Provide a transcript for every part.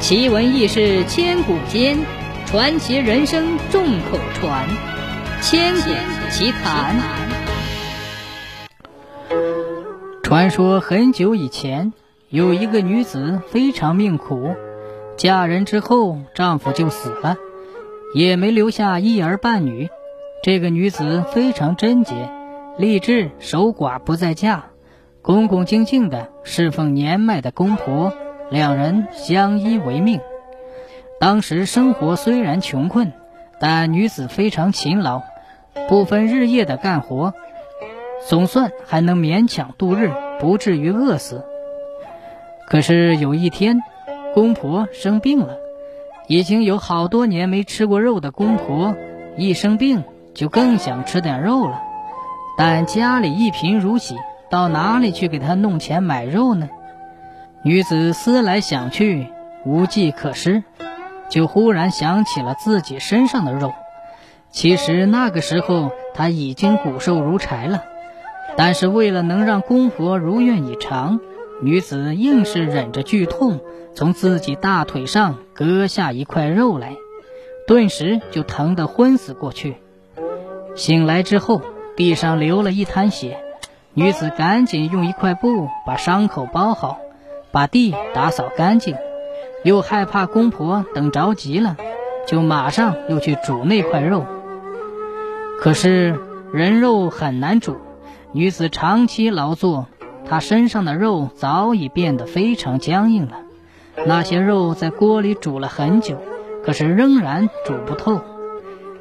奇闻异事千古间，传奇人生众口传。千古奇谈。传说很久以前，有一个女子非常命苦，嫁人之后丈夫就死了，也没留下一儿半女。这个女子非常贞洁，立志守寡不再嫁，恭恭敬敬的侍奉年迈的公婆。两人相依为命。当时生活虽然穷困，但女子非常勤劳，不分日夜的干活，总算还能勉强度日，不至于饿死。可是有一天，公婆生病了，已经有好多年没吃过肉的公婆，一生病就更想吃点肉了。但家里一贫如洗，到哪里去给她弄钱买肉呢？女子思来想去，无计可施，就忽然想起了自己身上的肉。其实那个时候她已经骨瘦如柴了，但是为了能让公婆如愿以偿，女子硬是忍着剧痛，从自己大腿上割下一块肉来，顿时就疼得昏死过去。醒来之后，地上流了一滩血，女子赶紧用一块布把伤口包好。把地打扫干净，又害怕公婆等着急了，就马上又去煮那块肉。可是人肉很难煮，女子长期劳作，她身上的肉早已变得非常僵硬了。那些肉在锅里煮了很久，可是仍然煮不透。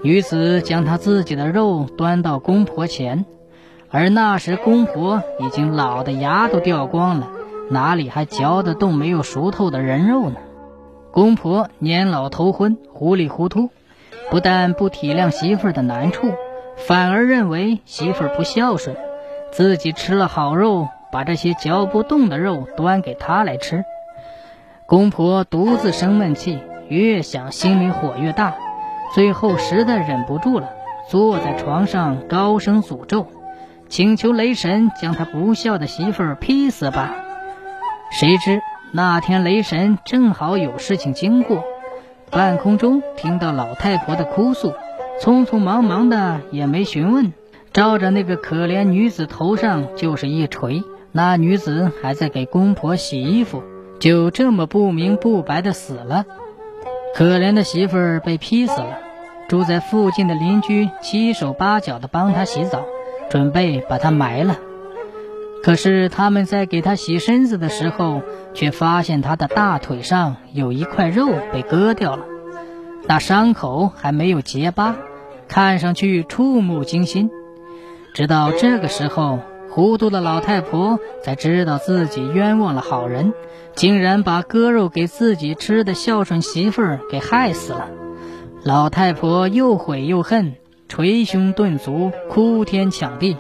女子将她自己的肉端到公婆前，而那时公婆已经老的牙都掉光了。哪里还嚼得动没有熟透的人肉呢？公婆年老头昏，糊里糊涂，不但不体谅媳妇儿的难处，反而认为媳妇儿不孝顺，自己吃了好肉，把这些嚼不动的肉端给他来吃。公婆独自生闷气，越想心里火越大，最后实在忍不住了，坐在床上高声诅咒，请求雷神将他不孝的媳妇儿劈死吧。谁知那天雷神正好有事情经过，半空中听到老太婆的哭诉，匆匆忙忙的也没询问，照着那个可怜女子头上就是一锤。那女子还在给公婆洗衣服，就这么不明不白的死了。可怜的媳妇儿被劈死了，住在附近的邻居七手八脚的帮她洗澡，准备把她埋了。可是他们在给他洗身子的时候，却发现他的大腿上有一块肉被割掉了，那伤口还没有结疤，看上去触目惊心。直到这个时候，糊涂的老太婆才知道自己冤枉了好人，竟然把割肉给自己吃的孝顺媳妇儿给害死了。老太婆又悔又恨，捶胸顿足，哭天抢地。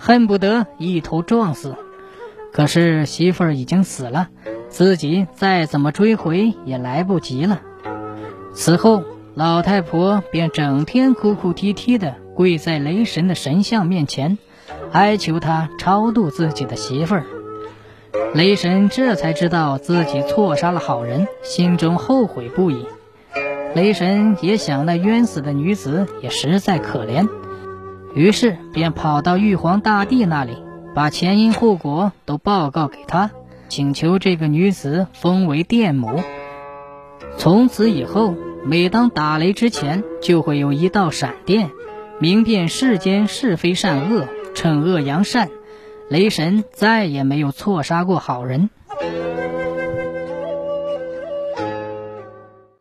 恨不得一头撞死，可是媳妇儿已经死了，自己再怎么追回也来不及了。此后，老太婆便整天哭哭啼啼的跪在雷神的神像面前，哀求他超度自己的媳妇儿。雷神这才知道自己错杀了好人，心中后悔不已。雷神也想，那冤死的女子也实在可怜。于是便跑到玉皇大帝那里，把前因后果都报告给他，请求这个女子封为电母。从此以后，每当打雷之前，就会有一道闪电，明辨世间是非善恶，惩恶扬善。雷神再也没有错杀过好人。